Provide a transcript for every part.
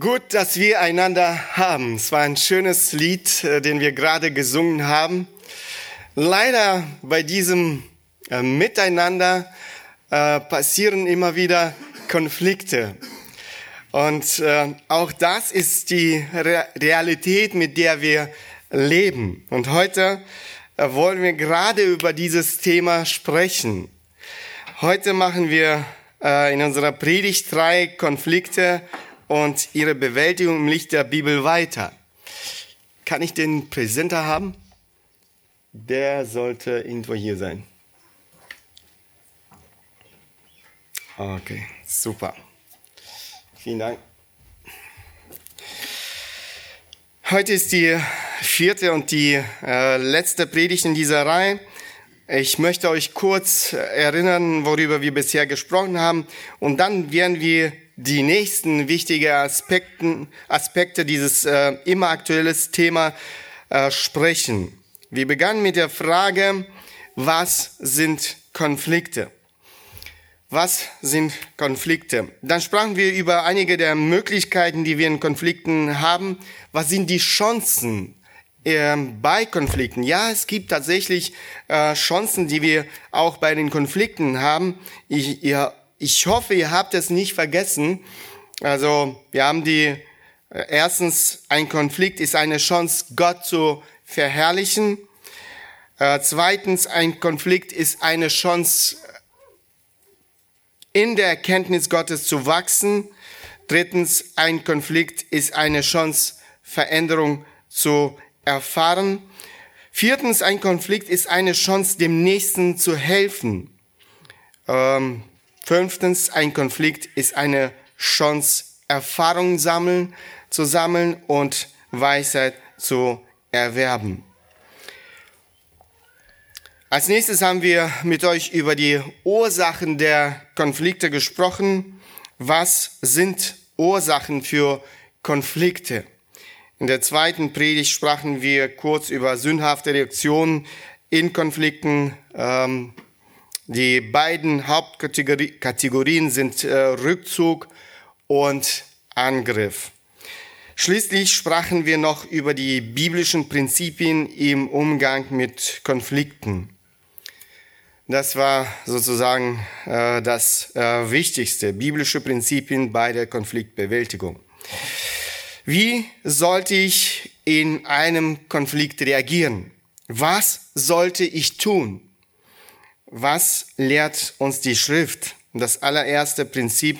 Gut, dass wir einander haben. Es war ein schönes Lied, äh, den wir gerade gesungen haben. Leider bei diesem äh, Miteinander äh, passieren immer wieder Konflikte. Und auch das ist die Re Realität, mit der wir leben. Und heute wollen wir gerade über dieses Thema sprechen. Heute machen wir in unserer Predigt drei Konflikte und ihre Bewältigung im Licht der Bibel weiter. Kann ich den Präsenter haben? Der sollte irgendwo hier sein. Okay, super. Vielen Dank. Heute ist die vierte und die äh, letzte Predigt in dieser Reihe. Ich möchte euch kurz erinnern, worüber wir bisher gesprochen haben. Und dann werden wir die nächsten wichtigen Aspekten, Aspekte dieses äh, immer aktuelles Thema äh, sprechen. Wir begannen mit der Frage, was sind Konflikte? Was sind Konflikte? Dann sprachen wir über einige der Möglichkeiten, die wir in Konflikten haben. Was sind die Chancen äh, bei Konflikten? Ja, es gibt tatsächlich äh, Chancen, die wir auch bei den Konflikten haben. Ich, ihr ich hoffe, ihr habt es nicht vergessen. Also wir haben die, äh, erstens, ein Konflikt ist eine Chance, Gott zu verherrlichen. Äh, zweitens, ein Konflikt ist eine Chance, in der Erkenntnis Gottes zu wachsen. Drittens, ein Konflikt ist eine Chance, Veränderung zu erfahren. Viertens, ein Konflikt ist eine Chance, dem Nächsten zu helfen. Ähm, Fünftens, ein Konflikt ist eine Chance, Erfahrung sammeln, zu sammeln und Weisheit zu erwerben. Als nächstes haben wir mit euch über die Ursachen der Konflikte gesprochen. Was sind Ursachen für Konflikte? In der zweiten Predigt sprachen wir kurz über sündhafte Reaktionen in Konflikten, ähm, die beiden Hauptkategorien sind äh, Rückzug und Angriff. Schließlich sprachen wir noch über die biblischen Prinzipien im Umgang mit Konflikten. Das war sozusagen äh, das äh, wichtigste, biblische Prinzipien bei der Konfliktbewältigung. Wie sollte ich in einem Konflikt reagieren? Was sollte ich tun? Was lehrt uns die Schrift? Das allererste Prinzip,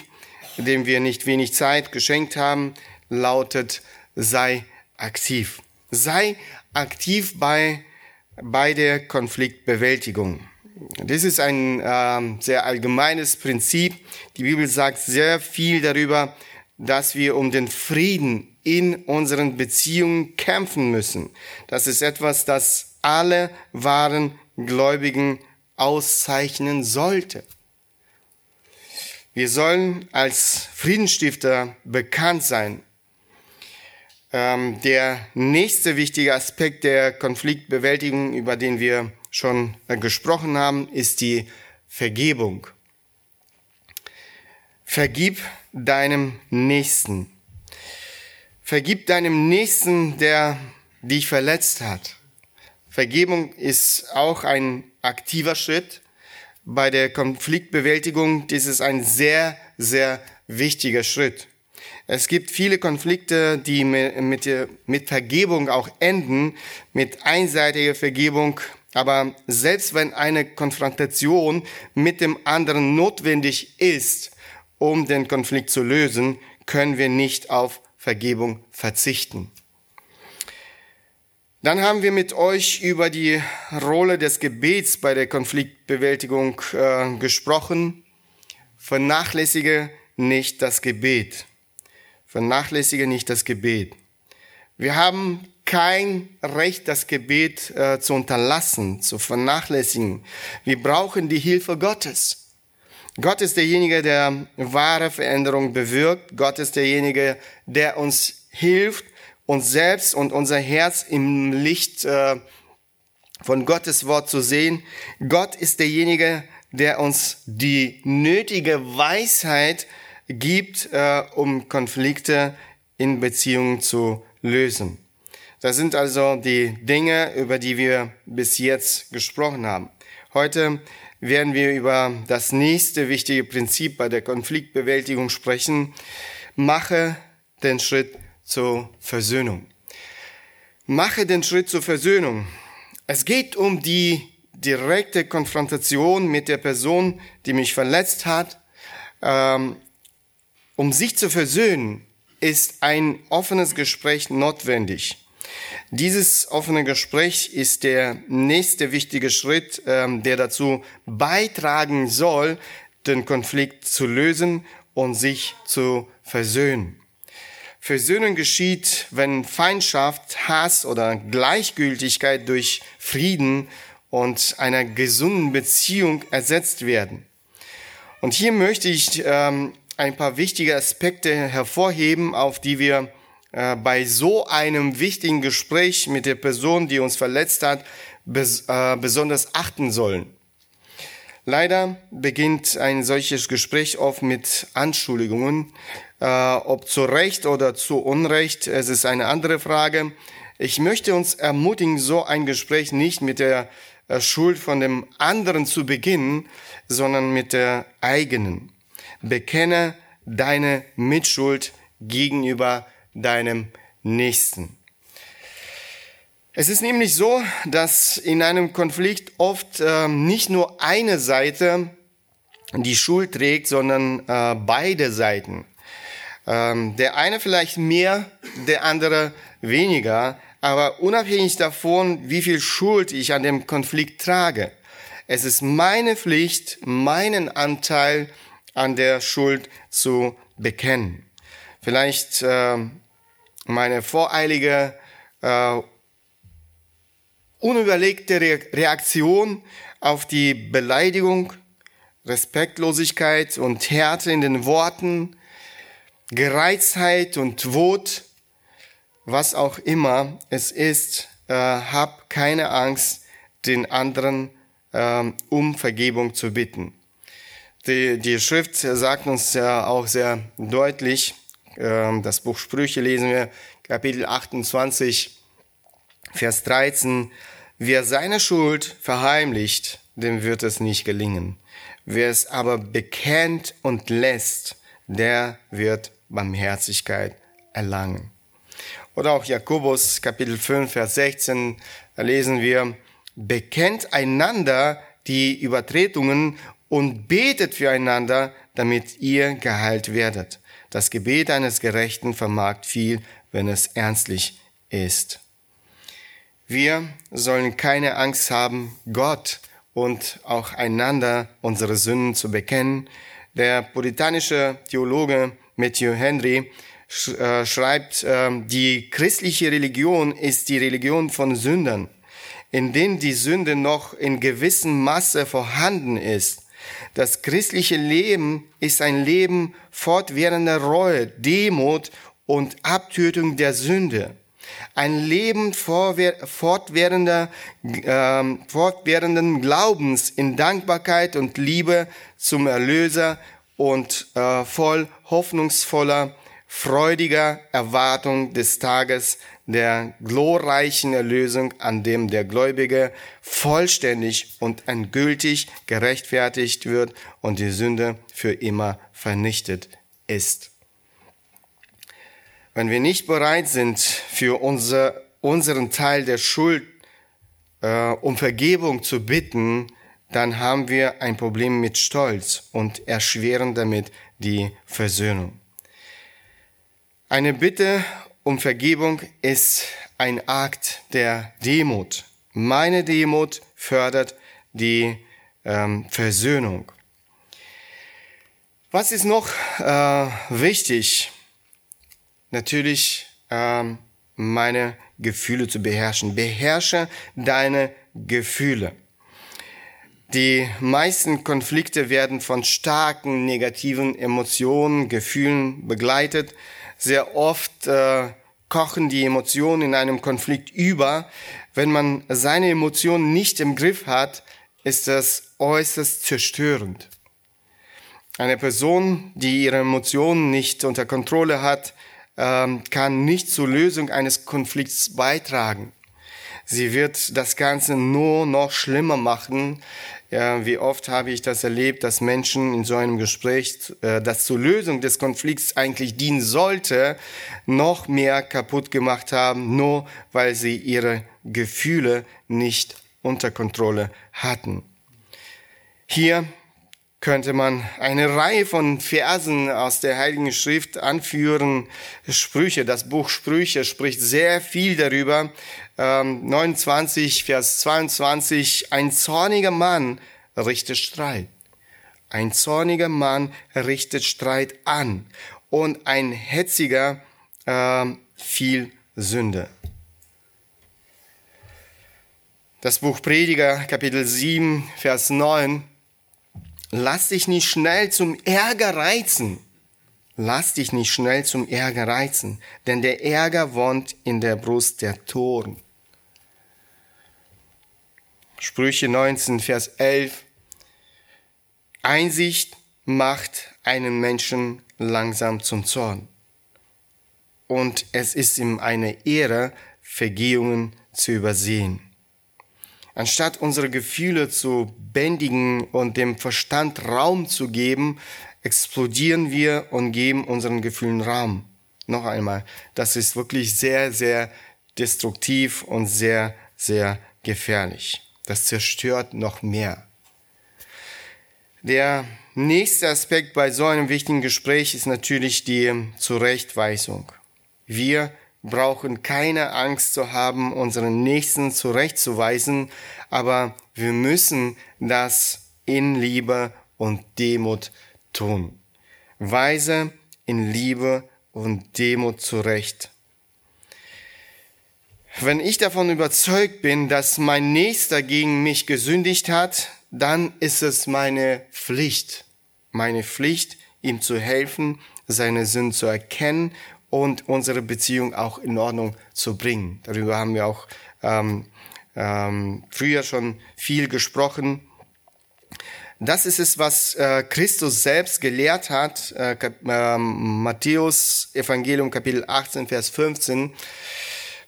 dem wir nicht wenig Zeit geschenkt haben, lautet, sei aktiv. Sei aktiv bei, bei der Konfliktbewältigung. Das ist ein äh, sehr allgemeines Prinzip. Die Bibel sagt sehr viel darüber, dass wir um den Frieden in unseren Beziehungen kämpfen müssen. Das ist etwas, das alle wahren Gläubigen auszeichnen sollte. Wir sollen als Friedensstifter bekannt sein. Ähm, der nächste wichtige Aspekt der Konfliktbewältigung, über den wir schon äh, gesprochen haben, ist die Vergebung. Vergib deinem Nächsten. Vergib deinem Nächsten, der dich verletzt hat. Vergebung ist auch ein aktiver Schritt. Bei der Konfliktbewältigung ist es ein sehr, sehr wichtiger Schritt. Es gibt viele Konflikte, die mit, mit Vergebung auch enden, mit einseitiger Vergebung. Aber selbst wenn eine Konfrontation mit dem anderen notwendig ist, um den Konflikt zu lösen, können wir nicht auf Vergebung verzichten. Dann haben wir mit euch über die Rolle des Gebets bei der Konfliktbewältigung äh, gesprochen. Vernachlässige nicht das Gebet. Vernachlässige nicht das Gebet. Wir haben kein Recht, das Gebet äh, zu unterlassen, zu vernachlässigen. Wir brauchen die Hilfe Gottes. Gott ist derjenige, der wahre Veränderung bewirkt. Gott ist derjenige, der uns hilft, uns selbst und unser Herz im Licht äh, von Gottes Wort zu sehen. Gott ist derjenige, der uns die nötige Weisheit gibt, äh, um Konflikte in Beziehungen zu lösen. Das sind also die Dinge, über die wir bis jetzt gesprochen haben. Heute werden wir über das nächste wichtige Prinzip bei der Konfliktbewältigung sprechen. Mache den Schritt zur Versöhnung. Mache den Schritt zur Versöhnung. Es geht um die direkte Konfrontation mit der Person, die mich verletzt hat. Ähm, um sich zu versöhnen, ist ein offenes Gespräch notwendig. Dieses offene Gespräch ist der nächste wichtige Schritt, ähm, der dazu beitragen soll, den Konflikt zu lösen und sich zu versöhnen. Versöhnung geschieht, wenn Feindschaft, Hass oder Gleichgültigkeit durch Frieden und einer gesunden Beziehung ersetzt werden. Und hier möchte ich ähm, ein paar wichtige Aspekte hervorheben, auf die wir äh, bei so einem wichtigen Gespräch mit der Person, die uns verletzt hat, bes äh, besonders achten sollen. Leider beginnt ein solches Gespräch oft mit Anschuldigungen, äh, ob zu Recht oder zu Unrecht, es ist eine andere Frage. Ich möchte uns ermutigen, so ein Gespräch nicht mit der äh, Schuld von dem anderen zu beginnen, sondern mit der eigenen. Bekenne deine Mitschuld gegenüber deinem Nächsten. Es ist nämlich so, dass in einem Konflikt oft äh, nicht nur eine Seite die Schuld trägt, sondern äh, beide Seiten. Ähm, der eine vielleicht mehr, der andere weniger, aber unabhängig davon, wie viel Schuld ich an dem Konflikt trage, es ist meine Pflicht, meinen Anteil an der Schuld zu bekennen. Vielleicht äh, meine voreilige, äh, unüberlegte Reaktion auf die Beleidigung, Respektlosigkeit und Härte in den Worten, Gereiztheit und Wut, was auch immer es ist, äh, hab keine Angst, den anderen äh, um Vergebung zu bitten. Die, die Schrift sagt uns ja auch sehr deutlich, äh, das Buch Sprüche lesen wir, Kapitel 28, Vers 13, wer seine Schuld verheimlicht, dem wird es nicht gelingen. Wer es aber bekennt und lässt, der wird Barmherzigkeit erlangen. Oder auch Jakobus Kapitel 5, Vers 16, da lesen wir, bekennt einander die Übertretungen und betet füreinander, damit ihr geheilt werdet. Das Gebet eines Gerechten vermag viel, wenn es ernstlich ist. Wir sollen keine Angst haben, Gott und auch einander unsere Sünden zu bekennen. Der puritanische Theologe Matthew Henry äh, schreibt, ähm, die christliche Religion ist die Religion von Sündern, in denen die Sünde noch in gewissem Maße vorhanden ist. Das christliche Leben ist ein Leben fortwährender Reue, Demut und Abtötung der Sünde. Ein Leben fortwährender, äh, fortwährenden Glaubens in Dankbarkeit und Liebe zum Erlöser und äh, voll hoffnungsvoller freudiger Erwartung des Tages der glorreichen Erlösung, an dem der Gläubige vollständig und endgültig gerechtfertigt wird und die Sünde für immer vernichtet ist. Wenn wir nicht bereit sind, für unser, unseren Teil der Schuld äh, um Vergebung zu bitten, dann haben wir ein Problem mit Stolz und erschweren damit die Versöhnung. Eine Bitte um Vergebung ist ein Akt der Demut. Meine Demut fördert die ähm, Versöhnung. Was ist noch äh, wichtig? Natürlich ähm, meine Gefühle zu beherrschen. Beherrsche deine Gefühle. Die meisten Konflikte werden von starken negativen Emotionen, Gefühlen begleitet. Sehr oft äh, kochen die Emotionen in einem Konflikt über. Wenn man seine Emotionen nicht im Griff hat, ist das äußerst zerstörend. Eine Person, die ihre Emotionen nicht unter Kontrolle hat, äh, ähm, kann nicht zur Lösung eines Konflikts beitragen. Sie wird das Ganze nur noch schlimmer machen. Ja, wie oft habe ich das erlebt, dass Menschen in so einem Gespräch, äh, das zur Lösung des Konflikts eigentlich dienen sollte, noch mehr kaputt gemacht haben, nur weil sie ihre Gefühle nicht unter Kontrolle hatten. Hier könnte man eine Reihe von Versen aus der Heiligen Schrift anführen. Sprüche, das Buch Sprüche spricht sehr viel darüber. Ähm, 29, Vers 22, ein zorniger Mann richtet Streit. Ein zorniger Mann richtet Streit an und ein hetziger äh, viel Sünde. Das Buch Prediger, Kapitel 7, Vers 9 Lass dich nicht schnell zum Ärger reizen. Lass dich nicht schnell zum Ärger reizen, denn der Ärger wohnt in der Brust der Toren. Sprüche 19, Vers 11. Einsicht macht einen Menschen langsam zum Zorn. Und es ist ihm eine Ehre, Vergehungen zu übersehen. Anstatt unsere Gefühle zu bändigen und dem Verstand Raum zu geben, explodieren wir und geben unseren Gefühlen Raum. Noch einmal, das ist wirklich sehr, sehr destruktiv und sehr, sehr gefährlich. Das zerstört noch mehr. Der nächste Aspekt bei so einem wichtigen Gespräch ist natürlich die Zurechtweisung. Wir brauchen keine Angst zu haben, unseren Nächsten zurechtzuweisen, aber wir müssen das in Liebe und Demut tun. Weise in Liebe und Demut zurecht. Wenn ich davon überzeugt bin, dass mein Nächster gegen mich gesündigt hat, dann ist es meine Pflicht, meine Pflicht, ihm zu helfen, seine Sünden zu erkennen und unsere Beziehung auch in Ordnung zu bringen. Darüber haben wir auch ähm, ähm, früher schon viel gesprochen. Das ist es, was äh, Christus selbst gelehrt hat. Äh, äh, Matthäus Evangelium Kapitel 18, Vers 15.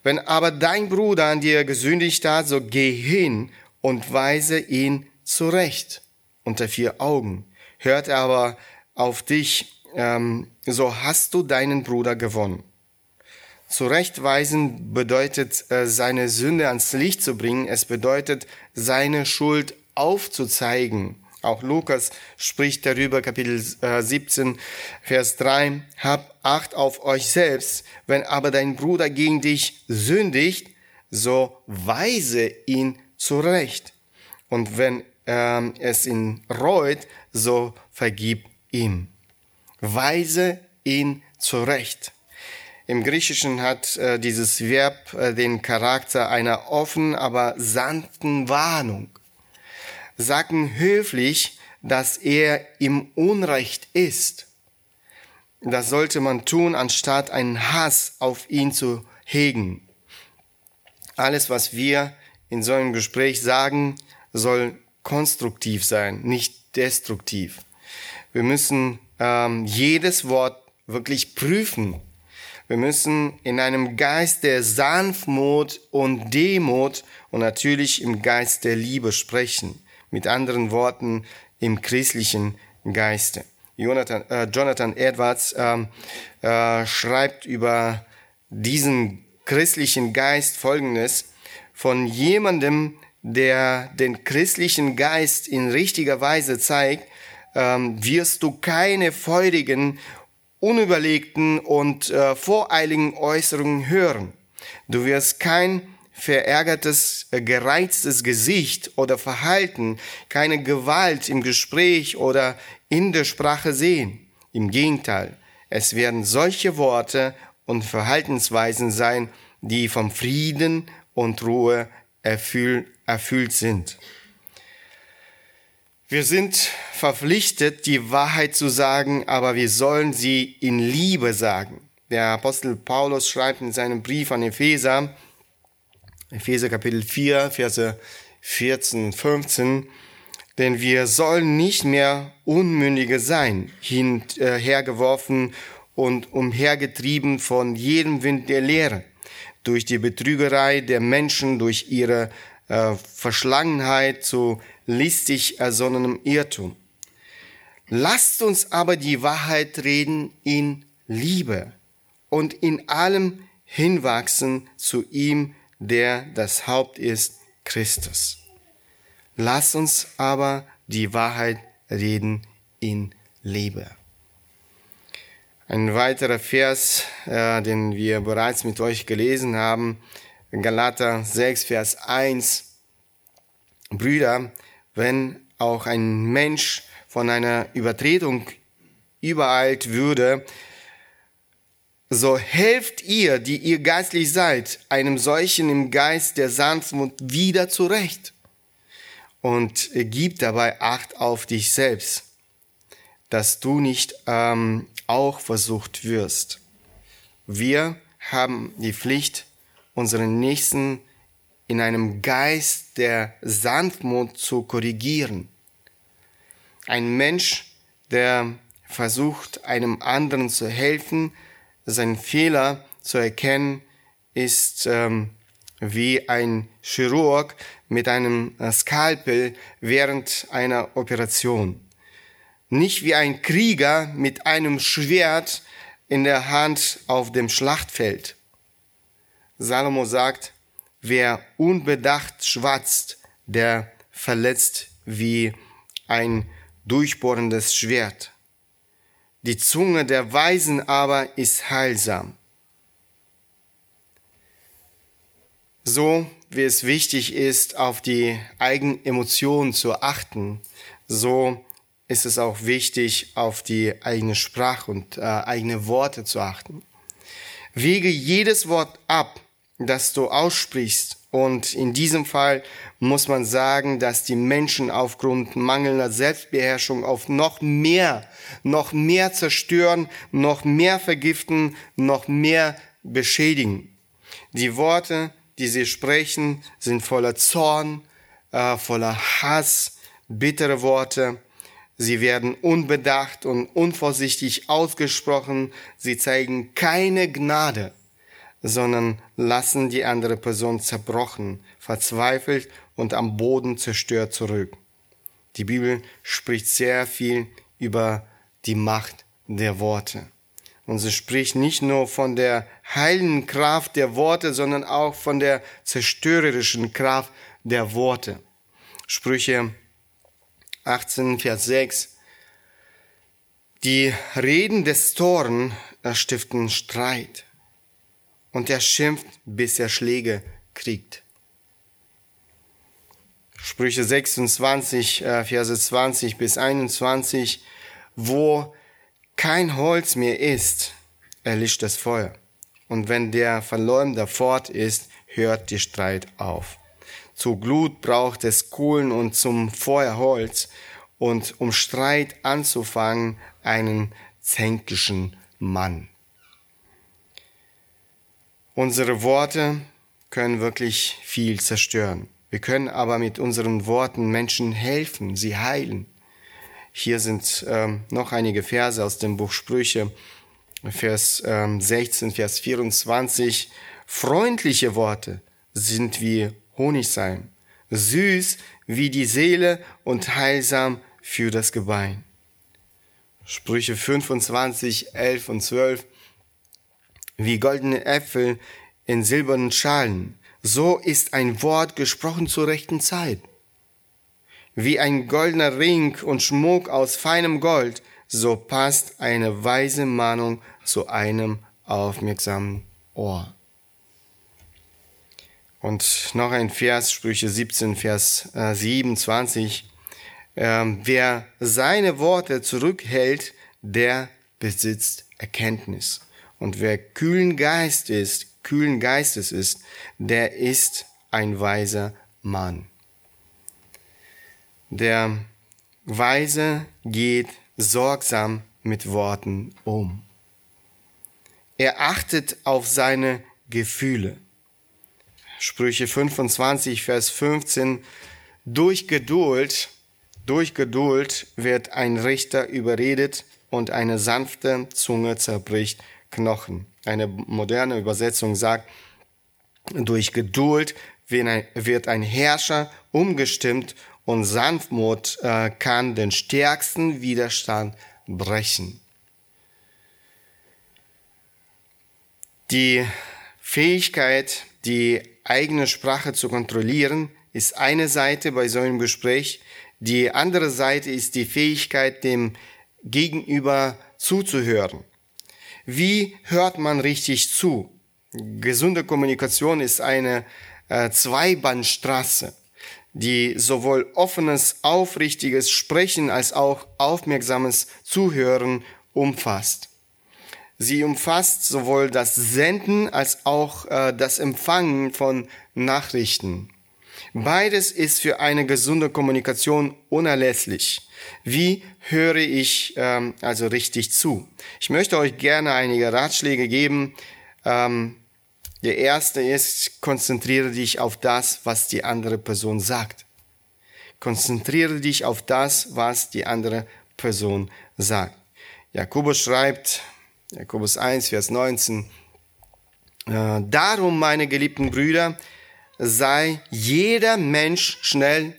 Wenn aber dein Bruder an dir gesündigt hat, so geh hin und weise ihn zurecht unter vier Augen. Hört er aber auf dich ähm, so hast du deinen Bruder gewonnen. Zurechtweisen bedeutet, äh, seine Sünde ans Licht zu bringen. Es bedeutet, seine Schuld aufzuzeigen. Auch Lukas spricht darüber, Kapitel 17, äh, Vers 3. Hab Acht auf euch selbst. Wenn aber dein Bruder gegen dich sündigt, so weise ihn zurecht. Und wenn ähm, es ihn reut, so vergib ihm. Weise ihn zurecht. Im Griechischen hat äh, dieses Verb äh, den Charakter einer offenen, aber sanften Warnung. Sagen höflich, dass er im Unrecht ist. Das sollte man tun, anstatt einen Hass auf ihn zu hegen. Alles, was wir in so einem Gespräch sagen, soll konstruktiv sein, nicht destruktiv. Wir müssen ähm, jedes Wort wirklich prüfen. Wir müssen in einem Geist der Sanftmut und Demut und natürlich im Geist der Liebe sprechen. Mit anderen Worten, im christlichen Geiste. Jonathan, äh, Jonathan Edwards ähm, äh, schreibt über diesen christlichen Geist Folgendes. Von jemandem, der den christlichen Geist in richtiger Weise zeigt, ähm, wirst du keine feurigen, unüberlegten und äh, voreiligen Äußerungen hören. Du wirst kein verärgertes, äh, gereiztes Gesicht oder Verhalten, keine Gewalt im Gespräch oder in der Sprache sehen. Im Gegenteil, es werden solche Worte und Verhaltensweisen sein, die vom Frieden und Ruhe erfüllt, erfüllt sind. Wir sind verpflichtet, die Wahrheit zu sagen, aber wir sollen sie in Liebe sagen. Der Apostel Paulus schreibt in seinem Brief an Epheser, Epheser Kapitel 4, Verse 14, 15, denn wir sollen nicht mehr Unmündige sein, hinhergeworfen und umhergetrieben von jedem Wind der Lehre, durch die Betrügerei der Menschen, durch ihre äh, Verschlangenheit zu listig ersonnenem Irrtum. Lasst uns aber die Wahrheit reden in Liebe und in allem hinwachsen zu ihm, der das Haupt ist, Christus. Lasst uns aber die Wahrheit reden in Liebe. Ein weiterer Vers, äh, den wir bereits mit euch gelesen haben, Galater 6, Vers 1. Brüder, wenn auch ein Mensch von einer Übertretung übereilt würde, so helft ihr, die ihr geistlich seid, einem solchen im Geist der Sanftmut wieder zurecht und gib dabei Acht auf dich selbst, dass du nicht ähm, auch versucht wirst. Wir haben die Pflicht, unseren Nächsten in einem Geist der Sanftmut zu korrigieren. Ein Mensch, der versucht, einem anderen zu helfen, seinen Fehler zu erkennen, ist ähm, wie ein Chirurg mit einem äh, Skalpel während einer Operation. Nicht wie ein Krieger mit einem Schwert in der Hand auf dem Schlachtfeld. Salomo sagt, wer unbedacht schwatzt, der verletzt wie ein durchbohrendes Schwert. Die Zunge der Weisen aber ist heilsam. So wie es wichtig ist, auf die eigenen Emotionen zu achten, so ist es auch wichtig, auf die eigene Sprache und äh, eigene Worte zu achten. Wege jedes Wort ab, das du aussprichst. Und in diesem Fall muss man sagen, dass die Menschen aufgrund mangelnder Selbstbeherrschung auf noch mehr, noch mehr zerstören, noch mehr vergiften, noch mehr beschädigen. Die Worte, die sie sprechen, sind voller Zorn, äh, voller Hass, bittere Worte. Sie werden unbedacht und unvorsichtig ausgesprochen. Sie zeigen keine Gnade, sondern lassen die andere Person zerbrochen, verzweifelt und am Boden zerstört zurück. Die Bibel spricht sehr viel über die Macht der Worte. Und sie spricht nicht nur von der heilenden Kraft der Worte, sondern auch von der zerstörerischen Kraft der Worte. Sprüche 18, Vers 6. Die Reden des Toren stiften Streit und er schimpft, bis er Schläge kriegt. Sprüche 26, äh, Verse 20 bis 21, wo kein Holz mehr ist, erlischt das Feuer. Und wenn der Verleumder fort ist, hört die Streit auf. Zu Glut braucht es Kohlen und zum Feuer Holz und um Streit anzufangen, einen zänkischen Mann. Unsere Worte können wirklich viel zerstören. Wir können aber mit unseren Worten Menschen helfen, sie heilen. Hier sind ähm, noch einige Verse aus dem Buch Sprüche, Vers ähm, 16, Vers 24. Freundliche Worte sind wie Honigseim, süß wie die Seele und heilsam für das Gebein. Sprüche 25, 11 und 12. Wie goldene Äpfel in silbernen Schalen, so ist ein Wort gesprochen zur rechten Zeit wie ein goldener Ring und Schmuck aus feinem Gold, so passt eine weise Mahnung zu einem aufmerksamen Ohr. Und noch ein Vers, Sprüche 17, Vers 27. Ähm, wer seine Worte zurückhält, der besitzt Erkenntnis. Und wer kühlen Geist ist, kühlen Geistes ist, der ist ein weiser Mann. Der Weise geht sorgsam mit Worten um. Er achtet auf seine Gefühle. Sprüche 25, Vers 15. Durch Geduld, durch Geduld wird ein Richter überredet und eine sanfte Zunge zerbricht Knochen. Eine moderne Übersetzung sagt, durch Geduld wird ein Herrscher umgestimmt und Sanftmut äh, kann den stärksten Widerstand brechen. Die Fähigkeit, die eigene Sprache zu kontrollieren, ist eine Seite bei so einem Gespräch. Die andere Seite ist die Fähigkeit, dem Gegenüber zuzuhören. Wie hört man richtig zu? Gesunde Kommunikation ist eine äh, Zweibandstraße, die sowohl offenes, aufrichtiges Sprechen als auch aufmerksames Zuhören umfasst. Sie umfasst sowohl das Senden als auch äh, das Empfangen von Nachrichten. Beides ist für eine gesunde Kommunikation unerlässlich. Wie höre ich ähm, also richtig zu? Ich möchte euch gerne einige Ratschläge geben. Ähm, der erste ist, konzentriere dich auf das, was die andere Person sagt. Konzentriere dich auf das, was die andere Person sagt. Jakobus schreibt, Jakobus 1, Vers 19, äh, Darum, meine geliebten Brüder, sei jeder Mensch schnell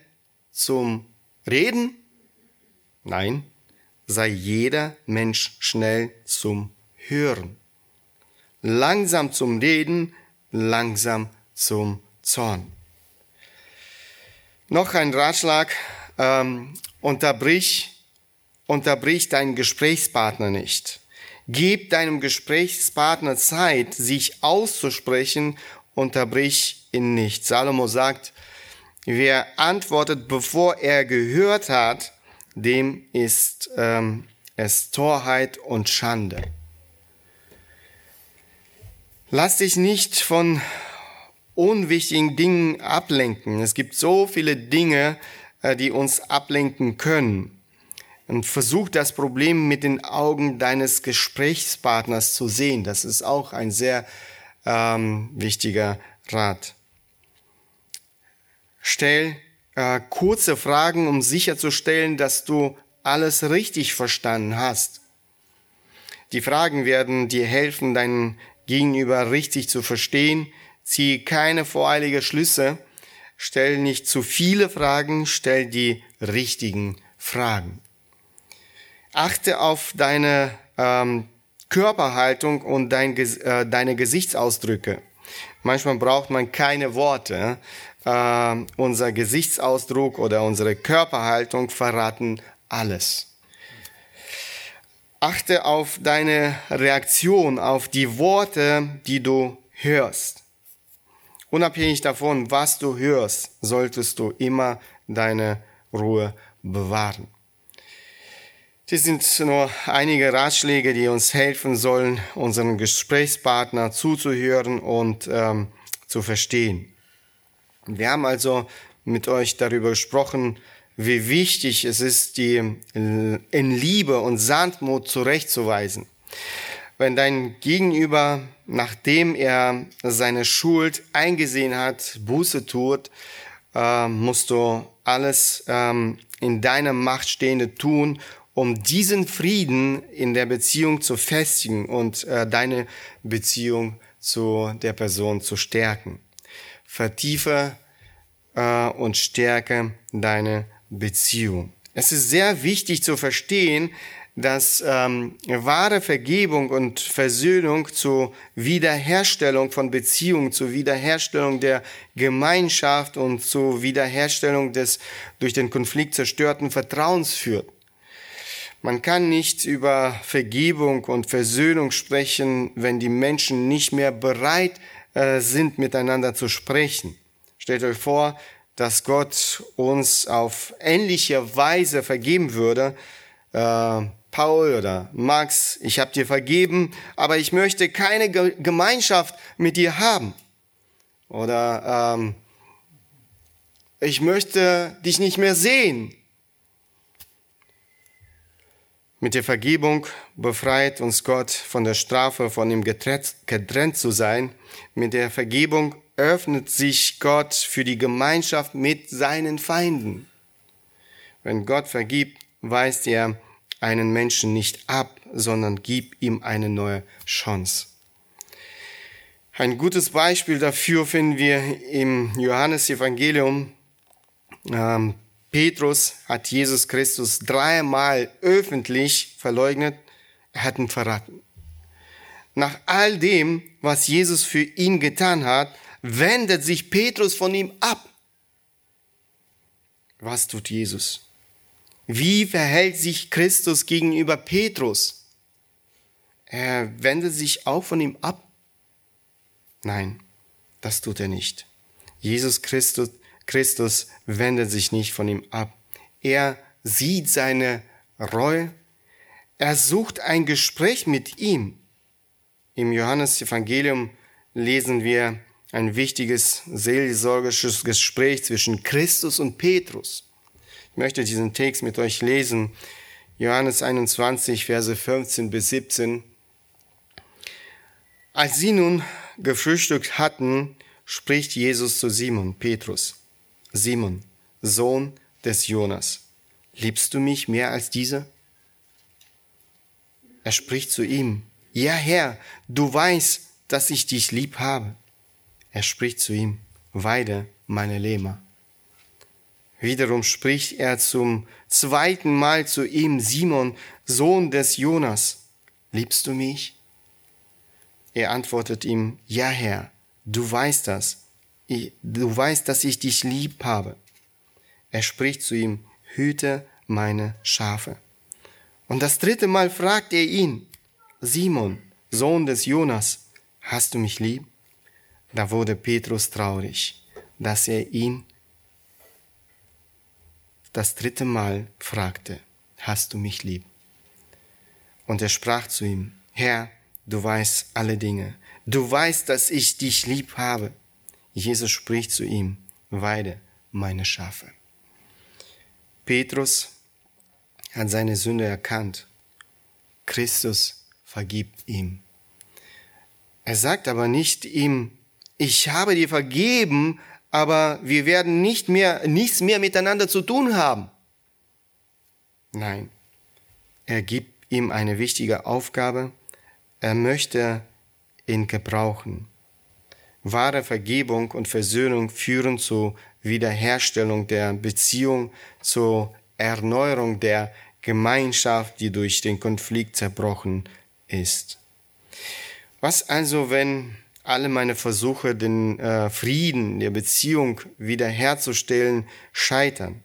zum Reden? Nein, sei jeder Mensch schnell zum Hören. Langsam zum Reden, langsam zum Zorn. Noch ein Ratschlag, ähm, unterbrich, unterbrich deinen Gesprächspartner nicht. Gib deinem Gesprächspartner Zeit, sich auszusprechen, unterbrich ihn nicht. Salomo sagt, wer antwortet, bevor er gehört hat, dem ist ähm, es Torheit und Schande. Lass dich nicht von unwichtigen Dingen ablenken. Es gibt so viele Dinge, äh, die uns ablenken können. Und versuch das Problem mit den Augen deines Gesprächspartners zu sehen. Das ist auch ein sehr ähm, wichtiger Rat. Stell äh, kurze Fragen, um sicherzustellen, dass du alles richtig verstanden hast. Die Fragen werden dir helfen, deinen Gegenüber richtig zu verstehen. Zieh keine voreilige Schlüsse. Stell nicht zu viele Fragen, stell die richtigen Fragen. Achte auf deine ähm, Körperhaltung und dein, äh, deine Gesichtsausdrücke. Manchmal braucht man keine Worte. Äh, unser Gesichtsausdruck oder unsere Körperhaltung verraten alles. Achte auf deine Reaktion, auf die Worte, die du hörst. Unabhängig davon, was du hörst, solltest du immer deine Ruhe bewahren. Das sind nur einige Ratschläge, die uns helfen sollen, unseren Gesprächspartner zuzuhören und ähm, zu verstehen. Wir haben also mit euch darüber gesprochen, wie wichtig es ist, die in Liebe und Sanftmut zurechtzuweisen. Wenn dein Gegenüber, nachdem er seine Schuld eingesehen hat, Buße tut, äh, musst du alles ähm, in deiner Macht Stehende tun, um diesen Frieden in der Beziehung zu festigen und äh, deine Beziehung zu der Person zu stärken. Vertiefe äh, und stärke deine Beziehung. Es ist sehr wichtig zu verstehen, dass ähm, wahre Vergebung und Versöhnung zur Wiederherstellung von Beziehungen, zur Wiederherstellung der Gemeinschaft und zur Wiederherstellung des durch den Konflikt zerstörten Vertrauens führt. Man kann nicht über Vergebung und Versöhnung sprechen, wenn die Menschen nicht mehr bereit äh, sind, miteinander zu sprechen. Stellt euch vor, dass Gott uns auf ähnliche Weise vergeben würde. Äh, Paul oder Max, ich habe dir vergeben, aber ich möchte keine Gemeinschaft mit dir haben. Oder ähm, ich möchte dich nicht mehr sehen. Mit der Vergebung befreit uns Gott von der Strafe, von ihm getrennt zu sein. Mit der Vergebung öffnet sich Gott für die Gemeinschaft mit seinen Feinden. Wenn Gott vergibt, weist er einen Menschen nicht ab, sondern gib ihm eine neue Chance. Ein gutes Beispiel dafür finden wir im Johannesevangelium. Petrus hat Jesus Christus dreimal öffentlich verleugnet. Er hat ihn verraten. Nach all dem, was Jesus für ihn getan hat, wendet sich Petrus von ihm ab. Was tut Jesus? Wie verhält sich Christus gegenüber Petrus? Er wendet sich auch von ihm ab? Nein, das tut er nicht. Jesus Christus, Christus wendet sich nicht von ihm ab. Er sieht seine Reue. Er sucht ein Gespräch mit ihm. Im Johannesevangelium lesen wir ein wichtiges seelsorgisches Gespräch zwischen Christus und Petrus. Ich möchte diesen Text mit euch lesen. Johannes 21, Verse 15 bis 17. Als sie nun gefrühstückt hatten, spricht Jesus zu Simon, Petrus. Simon, Sohn des Jonas, liebst du mich mehr als dieser? Er spricht zu ihm, ja Herr, du weißt, dass ich dich lieb habe. Er spricht zu ihm, weide meine Lämmer. Wiederum spricht er zum zweiten Mal zu ihm, Simon, Sohn des Jonas, liebst du mich? Er antwortet ihm, ja Herr, du weißt das, du weißt, dass ich dich lieb habe. Er spricht zu ihm, hüte meine Schafe. Und das dritte Mal fragt er ihn, Simon, Sohn des Jonas, hast du mich lieb? Da wurde Petrus traurig, dass er ihn das dritte Mal fragte, hast du mich lieb? Und er sprach zu ihm, Herr, du weißt alle Dinge, du weißt, dass ich dich lieb habe. Jesus spricht zu ihm, weide meine Schafe. Petrus hat seine Sünde erkannt. Christus vergibt ihm. Er sagt aber nicht ihm, ich habe dir vergeben, aber wir werden nicht mehr, nichts mehr miteinander zu tun haben. Nein, er gibt ihm eine wichtige Aufgabe. Er möchte ihn gebrauchen. Wahre Vergebung und Versöhnung führen zur Wiederherstellung der Beziehung, zur Erneuerung der Gemeinschaft, die durch den Konflikt zerbrochen ist. Was also, wenn alle meine Versuche, den äh, Frieden der Beziehung wiederherzustellen, scheitern.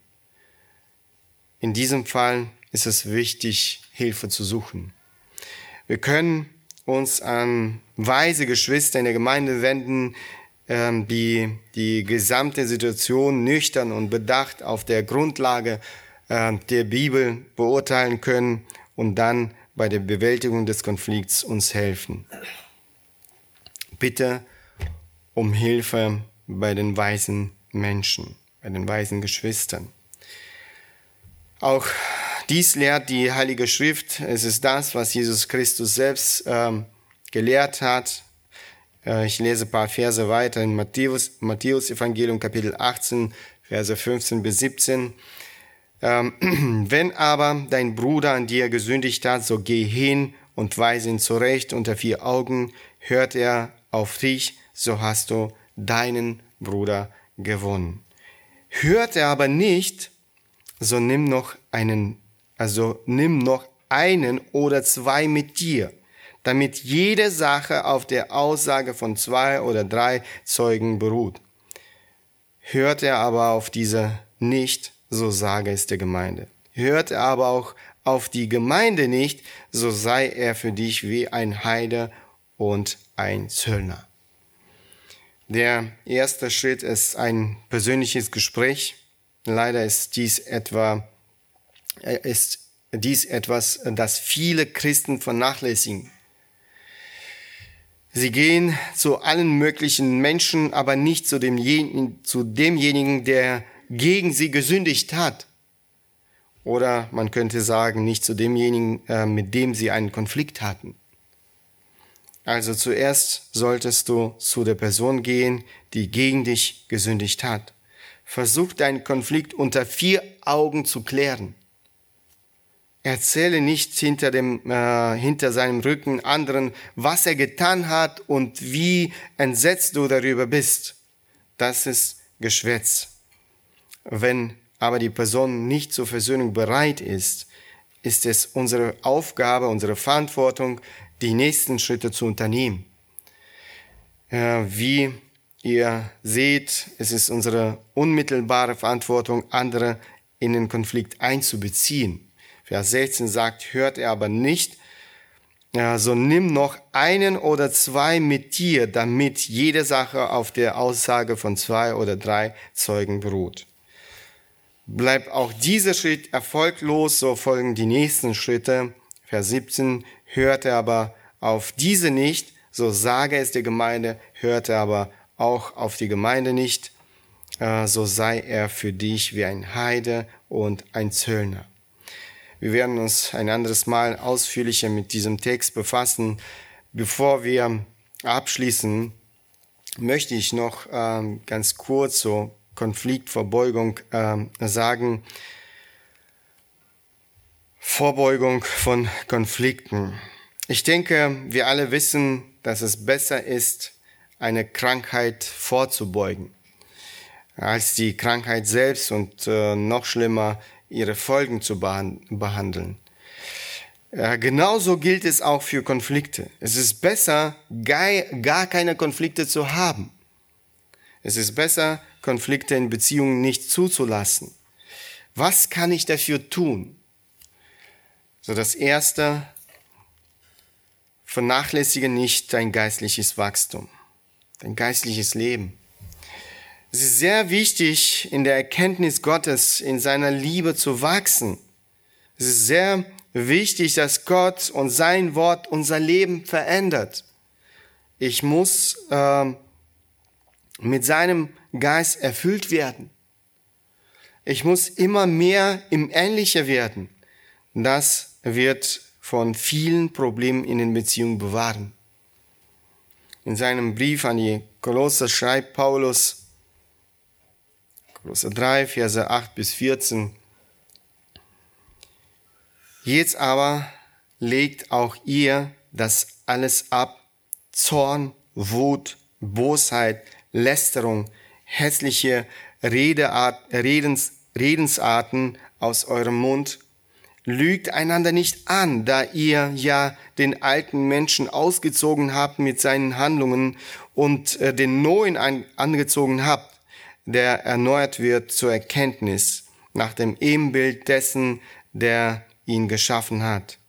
In diesem Fall ist es wichtig, Hilfe zu suchen. Wir können uns an weise Geschwister in der Gemeinde wenden, ähm, die die gesamte Situation nüchtern und bedacht auf der Grundlage äh, der Bibel beurteilen können und dann bei der Bewältigung des Konflikts uns helfen bitte um Hilfe bei den weisen Menschen, bei den weisen Geschwistern. Auch dies lehrt die Heilige Schrift. Es ist das, was Jesus Christus selbst ähm, gelehrt hat. Äh, ich lese ein paar Verse weiter in Matthäus, Matthäus Evangelium Kapitel 18, Verse 15 bis 17. Ähm, wenn aber dein Bruder an dir gesündigt hat, so geh hin und weise ihn zurecht unter vier Augen, hört er auf dich, so hast du deinen Bruder gewonnen. Hört er aber nicht, so nimm noch einen, also nimm noch einen oder zwei mit dir, damit jede Sache auf der Aussage von zwei oder drei Zeugen beruht. Hört er aber auf diese nicht, so sage es der Gemeinde. Hört er aber auch auf die Gemeinde nicht, so sei er für dich wie ein Heide und ein Zöllner. Der erste Schritt ist ein persönliches Gespräch. Leider ist dies etwa, ist dies etwas, das viele Christen vernachlässigen. Sie gehen zu allen möglichen Menschen, aber nicht zu, dem, zu demjenigen, der gegen sie gesündigt hat. Oder man könnte sagen, nicht zu demjenigen, äh, mit dem sie einen Konflikt hatten. Also zuerst solltest du zu der Person gehen, die gegen dich gesündigt hat. Versuch deinen Konflikt unter vier Augen zu klären. Erzähle nicht hinter, dem, äh, hinter seinem Rücken anderen, was er getan hat und wie entsetzt du darüber bist. Das ist Geschwätz. Wenn aber die Person nicht zur Versöhnung bereit ist, ist es unsere Aufgabe, unsere Verantwortung, die nächsten Schritte zu unternehmen. Äh, wie ihr seht, es ist unsere unmittelbare Verantwortung, andere in den Konflikt einzubeziehen. Vers 16 sagt, hört er aber nicht, ja, so nimm noch einen oder zwei mit dir, damit jede Sache auf der Aussage von zwei oder drei Zeugen beruht. Bleibt auch dieser Schritt erfolglos, so folgen die nächsten Schritte. Vers 17, hört er aber auf diese nicht, so sage es der Gemeinde, hört er aber auch auf die Gemeinde nicht, äh, so sei er für dich wie ein Heide und ein Zöllner. Wir werden uns ein anderes Mal ausführlicher mit diesem Text befassen. Bevor wir abschließen, möchte ich noch ähm, ganz kurz so Konfliktverbeugung äh, sagen. Vorbeugung von Konflikten. Ich denke, wir alle wissen, dass es besser ist, eine Krankheit vorzubeugen, als die Krankheit selbst und äh, noch schlimmer ihre Folgen zu behandeln. Äh, genauso gilt es auch für Konflikte. Es ist besser, gar keine Konflikte zu haben. Es ist besser, Konflikte in Beziehungen nicht zuzulassen. Was kann ich dafür tun? So das erste, vernachlässige nicht dein geistliches Wachstum, dein geistliches Leben. Es ist sehr wichtig, in der Erkenntnis Gottes, in seiner Liebe zu wachsen. Es ist sehr wichtig, dass Gott und sein Wort unser Leben verändert. Ich muss äh, mit seinem Geist erfüllt werden. Ich muss immer mehr im Ähnlicher werden. Das wird von vielen Problemen in den Beziehungen bewahren. In seinem Brief an die Kolosser schreibt Paulus, Kolosser 3, Verse 8 bis 14, Jetzt aber legt auch ihr das alles ab, Zorn, Wut, Bosheit, Lästerung, hässliche Redeart, Redens, Redensarten aus eurem Mund. Lügt einander nicht an, da ihr ja den alten Menschen ausgezogen habt mit seinen Handlungen und äh, den neuen an, angezogen habt, der erneuert wird zur Erkenntnis nach dem Ebenbild dessen, der ihn geschaffen hat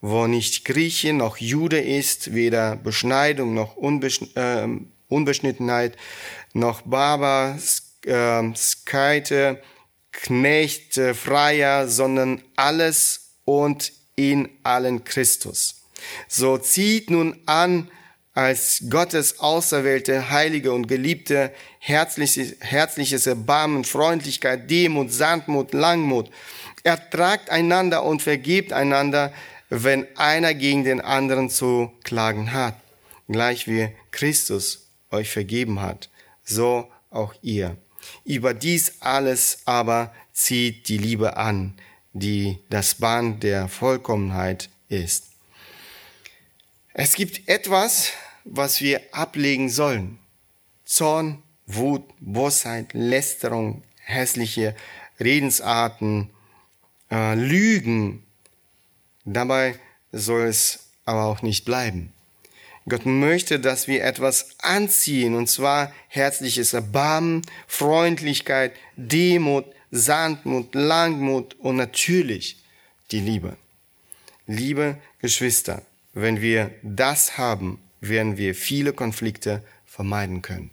wo nicht Grieche noch Jude ist, weder Beschneidung noch Unbesch äh, Unbeschnittenheit, noch Barber, äh, Skeite, Knecht, Freier, sondern alles und in allen Christus. So zieht nun an, als Gottes auserwählte, heilige und geliebte, herzliches, herzliches Erbarmen, Freundlichkeit, Demut, Sanftmut, Langmut. Ertragt einander und vergebt einander, wenn einer gegen den anderen zu klagen hat, gleich wie Christus euch vergeben hat, so auch ihr. Über dies alles aber zieht die Liebe an, die das Band der Vollkommenheit ist. Es gibt etwas, was wir ablegen sollen. Zorn, Wut, Bosheit, Lästerung, hässliche Redensarten, äh, Lügen. Dabei soll es aber auch nicht bleiben. Gott möchte, dass wir etwas anziehen, und zwar herzliches Erbarmen, Freundlichkeit, Demut, Sanftmut, Langmut und natürlich die Liebe. Liebe Geschwister, wenn wir das haben, werden wir viele Konflikte vermeiden können.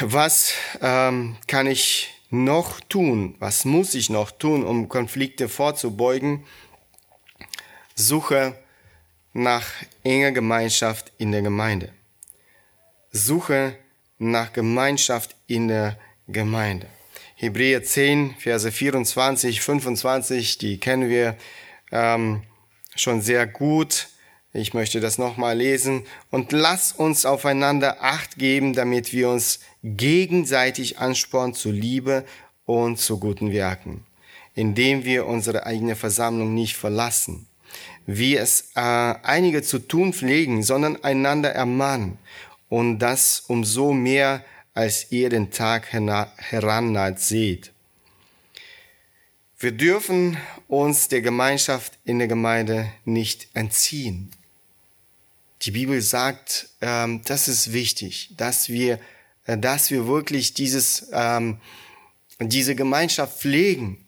Was ähm, kann ich noch tun? Was muss ich noch tun, um Konflikte vorzubeugen? Suche nach enger Gemeinschaft in der Gemeinde. Suche nach Gemeinschaft in der Gemeinde. Hebräer 10, Verse 24, 25, die kennen wir ähm, schon sehr gut. Ich möchte das nochmal lesen. Und lass uns aufeinander Acht geben, damit wir uns gegenseitig anspornen zu Liebe und zu guten Werken. indem wir unsere eigene Versammlung nicht verlassen, wie es äh, einige zu tun pflegen, sondern einander ermahnen und das umso mehr, als ihr den Tag herannaht seht. Wir dürfen uns der Gemeinschaft in der Gemeinde nicht entziehen. Die Bibel sagt, ähm, das ist wichtig, dass wir, äh, dass wir wirklich dieses, ähm, diese Gemeinschaft pflegen.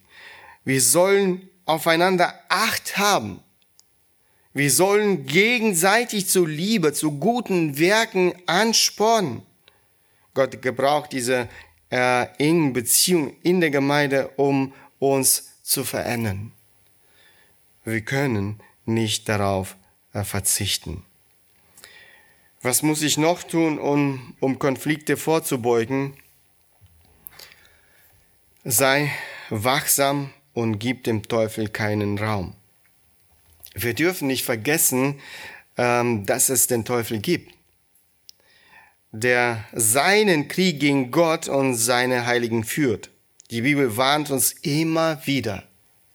Wir sollen aufeinander Acht haben. Wir sollen gegenseitig zur Liebe, zu guten Werken anspornen. Gott gebraucht diese äh, engen Beziehungen in der Gemeinde, um uns zu verändern. Wir können nicht darauf äh, verzichten. Was muss ich noch tun, um, um Konflikte vorzubeugen? Sei wachsam und gib dem Teufel keinen Raum. Wir dürfen nicht vergessen, ähm, dass es den Teufel gibt, der seinen Krieg gegen Gott und seine Heiligen führt. Die Bibel warnt uns immer wieder,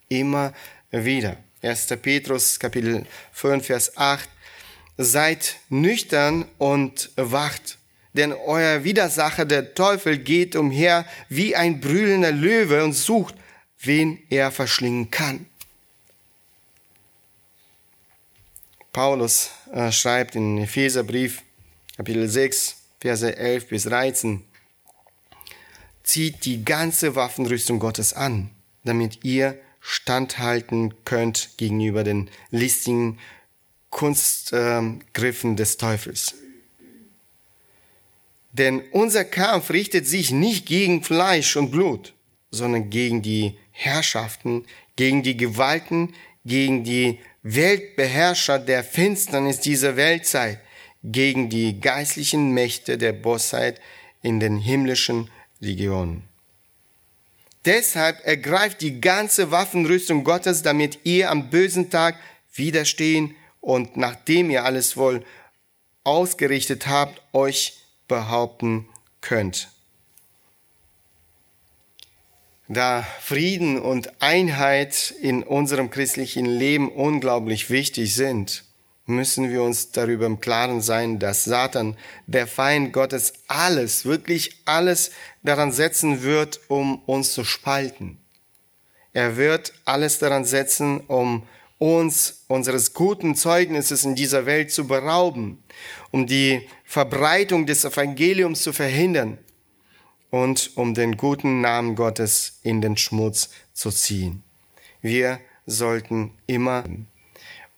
immer wieder. 1. Petrus Kapitel 5, Vers 8 seid nüchtern und wacht, denn euer Widersacher, der Teufel, geht umher wie ein brüllender Löwe und sucht, wen er verschlingen kann. Paulus äh, schreibt in Epheserbrief, Kapitel 6, Verse 11 bis 13, zieht die ganze Waffenrüstung Gottes an, damit ihr standhalten könnt gegenüber den listigen Kunstgriffen des Teufels. Denn unser Kampf richtet sich nicht gegen Fleisch und Blut, sondern gegen die Herrschaften, gegen die Gewalten, gegen die Weltbeherrscher der Finsternis dieser Weltzeit, gegen die geistlichen Mächte der Bosheit in den himmlischen Regionen. Deshalb ergreift die ganze Waffenrüstung Gottes, damit ihr am bösen Tag widerstehen und nachdem ihr alles wohl ausgerichtet habt, euch behaupten könnt. Da Frieden und Einheit in unserem christlichen Leben unglaublich wichtig sind, müssen wir uns darüber im Klaren sein, dass Satan, der Feind Gottes, alles, wirklich alles daran setzen wird, um uns zu spalten. Er wird alles daran setzen, um uns unseres guten Zeugnisses in dieser Welt zu berauben, um die Verbreitung des Evangeliums zu verhindern und um den guten Namen Gottes in den Schmutz zu ziehen. Wir sollten immer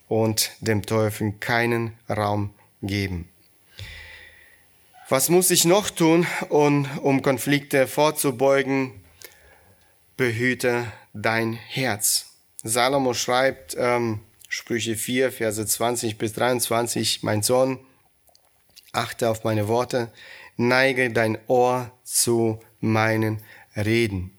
und dem Teufel keinen Raum geben. Was muss ich noch tun, um, Konflikte vorzubeugen? Behüte dein Herz. Salomo schreibt, ähm, Sprüche 4, Verse 20 bis 23, mein Sohn, achte auf meine Worte, neige dein Ohr zu meinen Reden.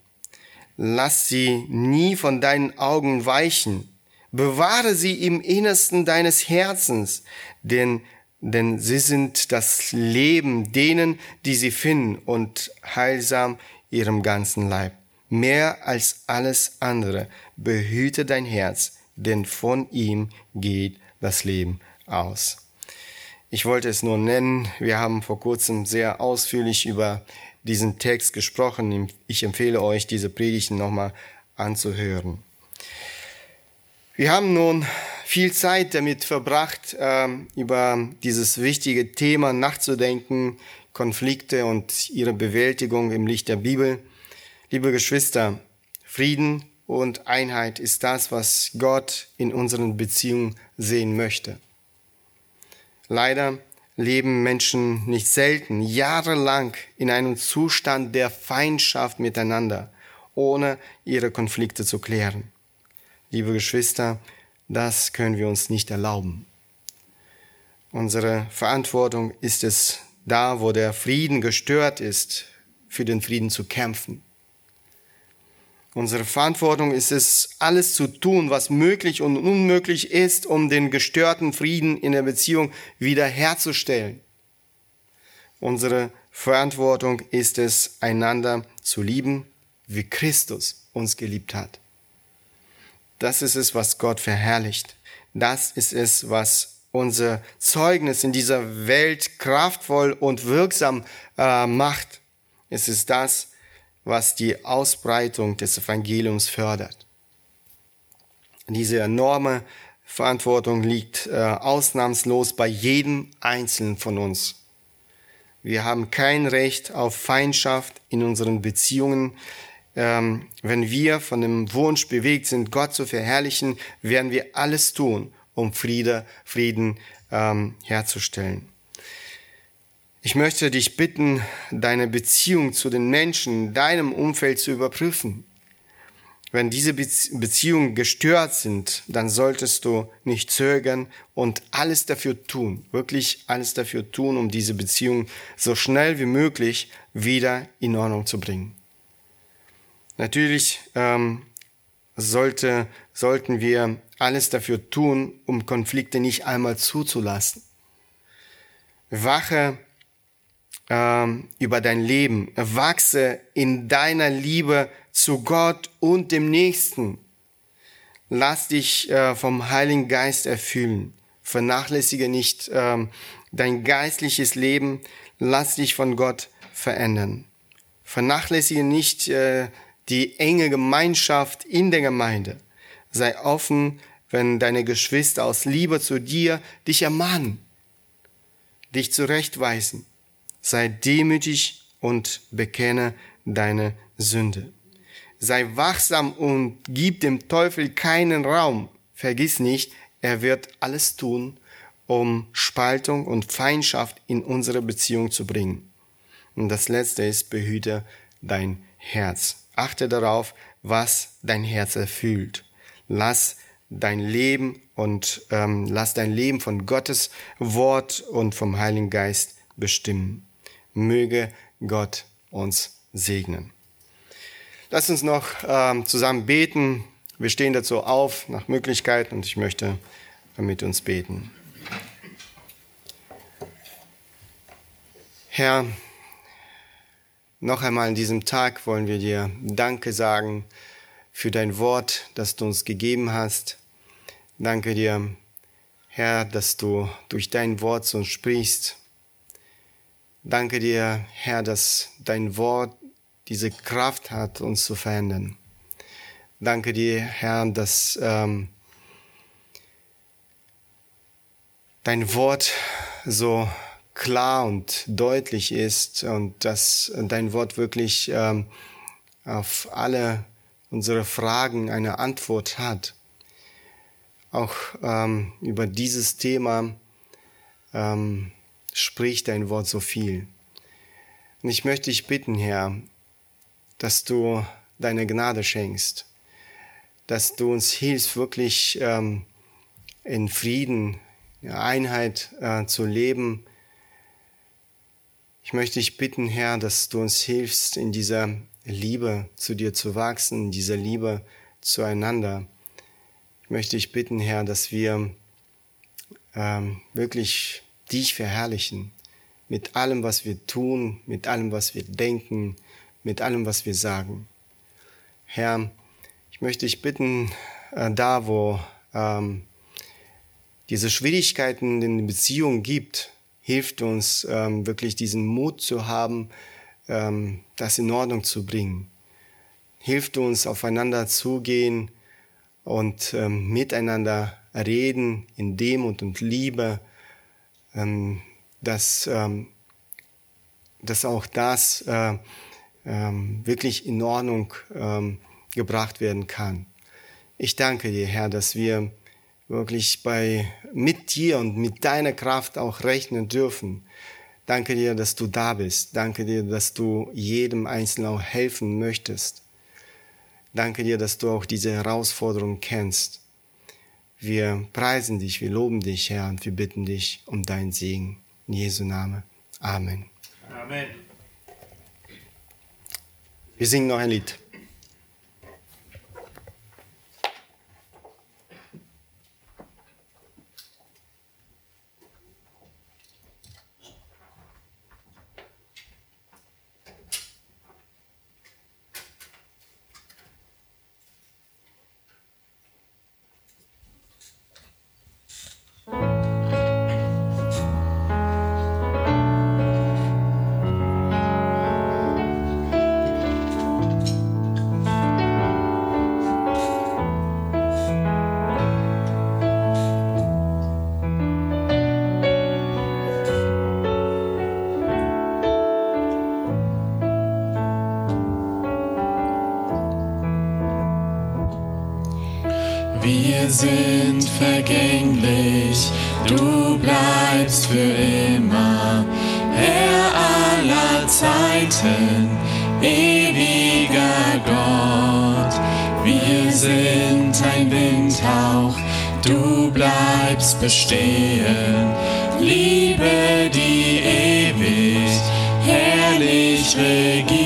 Lass sie nie von deinen Augen weichen. Bewahre sie im Innersten deines Herzens, denn, denn sie sind das Leben denen, die sie finden und heilsam ihrem ganzen Leib mehr als alles andere. Behüte dein Herz, denn von ihm geht das Leben aus. Ich wollte es nur nennen. Wir haben vor kurzem sehr ausführlich über diesen Text gesprochen. Ich empfehle euch, diese Predigten nochmal anzuhören. Wir haben nun viel Zeit damit verbracht, ähm, über dieses wichtige Thema nachzudenken, Konflikte und ihre Bewältigung im Licht der Bibel. Liebe Geschwister, Frieden und Einheit ist das, was Gott in unseren Beziehungen sehen möchte. Leider leben Menschen nicht selten jahrelang in einem Zustand der Feindschaft miteinander, ohne ihre Konflikte zu klären. Liebe Geschwister, das können wir uns nicht erlauben. Unsere Verantwortung ist es, da wo der Frieden gestört ist, für den Frieden zu kämpfen. Unsere Verantwortung ist es, alles zu tun, was möglich und unmöglich ist, um den gestörten Frieden in der Beziehung wiederherzustellen. Unsere Verantwortung ist es, einander zu lieben, wie Christus uns geliebt hat. Das ist es, was Gott verherrlicht. Das ist es, was unser Zeugnis in dieser Welt kraftvoll und wirksam äh, macht. Es ist das, was die Ausbreitung des Evangeliums fördert. Diese enorme Verantwortung liegt äh, ausnahmslos bei jedem Einzelnen von uns. Wir haben kein Recht auf Feindschaft in unseren Beziehungen. Ähm, wenn wir von dem Wunsch bewegt sind, Gott zu verherrlichen, werden wir alles tun, um Friede, Frieden ähm, herzustellen. Ich möchte dich bitten, deine Beziehung zu den Menschen in deinem Umfeld zu überprüfen. Wenn diese Beziehungen gestört sind, dann solltest du nicht zögern und alles dafür tun, wirklich alles dafür tun, um diese Beziehung so schnell wie möglich wieder in Ordnung zu bringen. Natürlich ähm, sollte, sollten wir alles dafür tun, um Konflikte nicht einmal zuzulassen. Wache ähm, über dein Leben, wachse in deiner Liebe zu Gott und dem Nächsten. Lass dich äh, vom Heiligen Geist erfüllen. Vernachlässige nicht ähm, dein geistliches Leben. Lass dich von Gott verändern. Vernachlässige nicht äh, die enge Gemeinschaft in der Gemeinde. Sei offen, wenn deine Geschwister aus Liebe zu dir dich ermahnen, dich zurechtweisen. Sei demütig und bekenne deine Sünde sei wachsam und gib dem Teufel keinen Raum. Vergiss nicht, er wird alles tun, um Spaltung und Feindschaft in unsere Beziehung zu bringen. Und das letzte ist, behüte dein Herz. Achte darauf, was dein Herz erfüllt. Lass dein Leben und ähm, lass dein Leben von Gottes Wort und vom Heiligen Geist bestimmen. Möge Gott uns segnen. Lass uns noch ähm, zusammen beten. Wir stehen dazu auf nach Möglichkeit und ich möchte mit uns beten. Herr, noch einmal an diesem Tag wollen wir dir Danke sagen für dein Wort, das du uns gegeben hast. Danke dir, Herr, dass du durch dein Wort zu uns sprichst. Danke dir, Herr, dass dein Wort diese Kraft hat, uns zu verändern. Danke dir, Herr, dass ähm, dein Wort so klar und deutlich ist und dass dein Wort wirklich ähm, auf alle unsere Fragen eine Antwort hat. Auch ähm, über dieses Thema ähm, spricht dein Wort so viel. Und ich möchte dich bitten, Herr, dass du deine Gnade schenkst, dass du uns hilfst, wirklich ähm, in Frieden, in Einheit äh, zu leben. Ich möchte dich bitten, Herr, dass du uns hilfst, in dieser Liebe zu dir zu wachsen, in dieser Liebe zueinander. Ich möchte dich bitten, Herr, dass wir ähm, wirklich dich verherrlichen mit allem, was wir tun, mit allem, was wir denken, mit allem, was wir sagen. Herr, ich möchte dich bitten, äh, da wo ähm, diese Schwierigkeiten in Beziehungen gibt, hilft uns ähm, wirklich diesen Mut zu haben, ähm, das in Ordnung zu bringen. Hilft uns aufeinander zugehen und ähm, miteinander reden in Demut und Liebe, ähm, dass, ähm, dass auch das äh, ähm, wirklich in Ordnung gebracht werden kann. Ich danke dir, Herr, dass wir wirklich bei, mit dir und mit deiner Kraft auch rechnen dürfen. Danke dir, dass du da bist. Danke dir, dass du jedem Einzelnen auch helfen möchtest. Danke dir, dass du auch diese Herausforderung kennst. Wir preisen dich, wir loben dich, Herr, und wir bitten dich um deinen Segen. In Jesu Name. Amen. Amen. Wir singen noch ein Lied. Ein Windhauch, du bleibst bestehen, Liebe, die ewig herrlich regiert.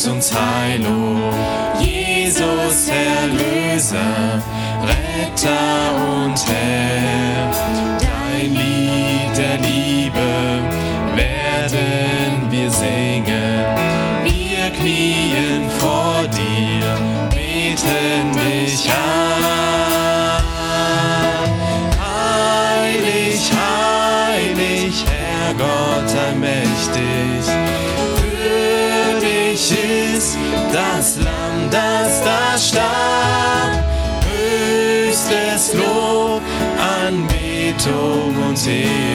Schenkst uns Heilung. Jesus, Erlöser, Retter und Herr. Dein Lied der Liebe werden wir singen. Wir knien vor dir, beten dich an. Starb. Höchstes Lob, Anbetung und Ehre.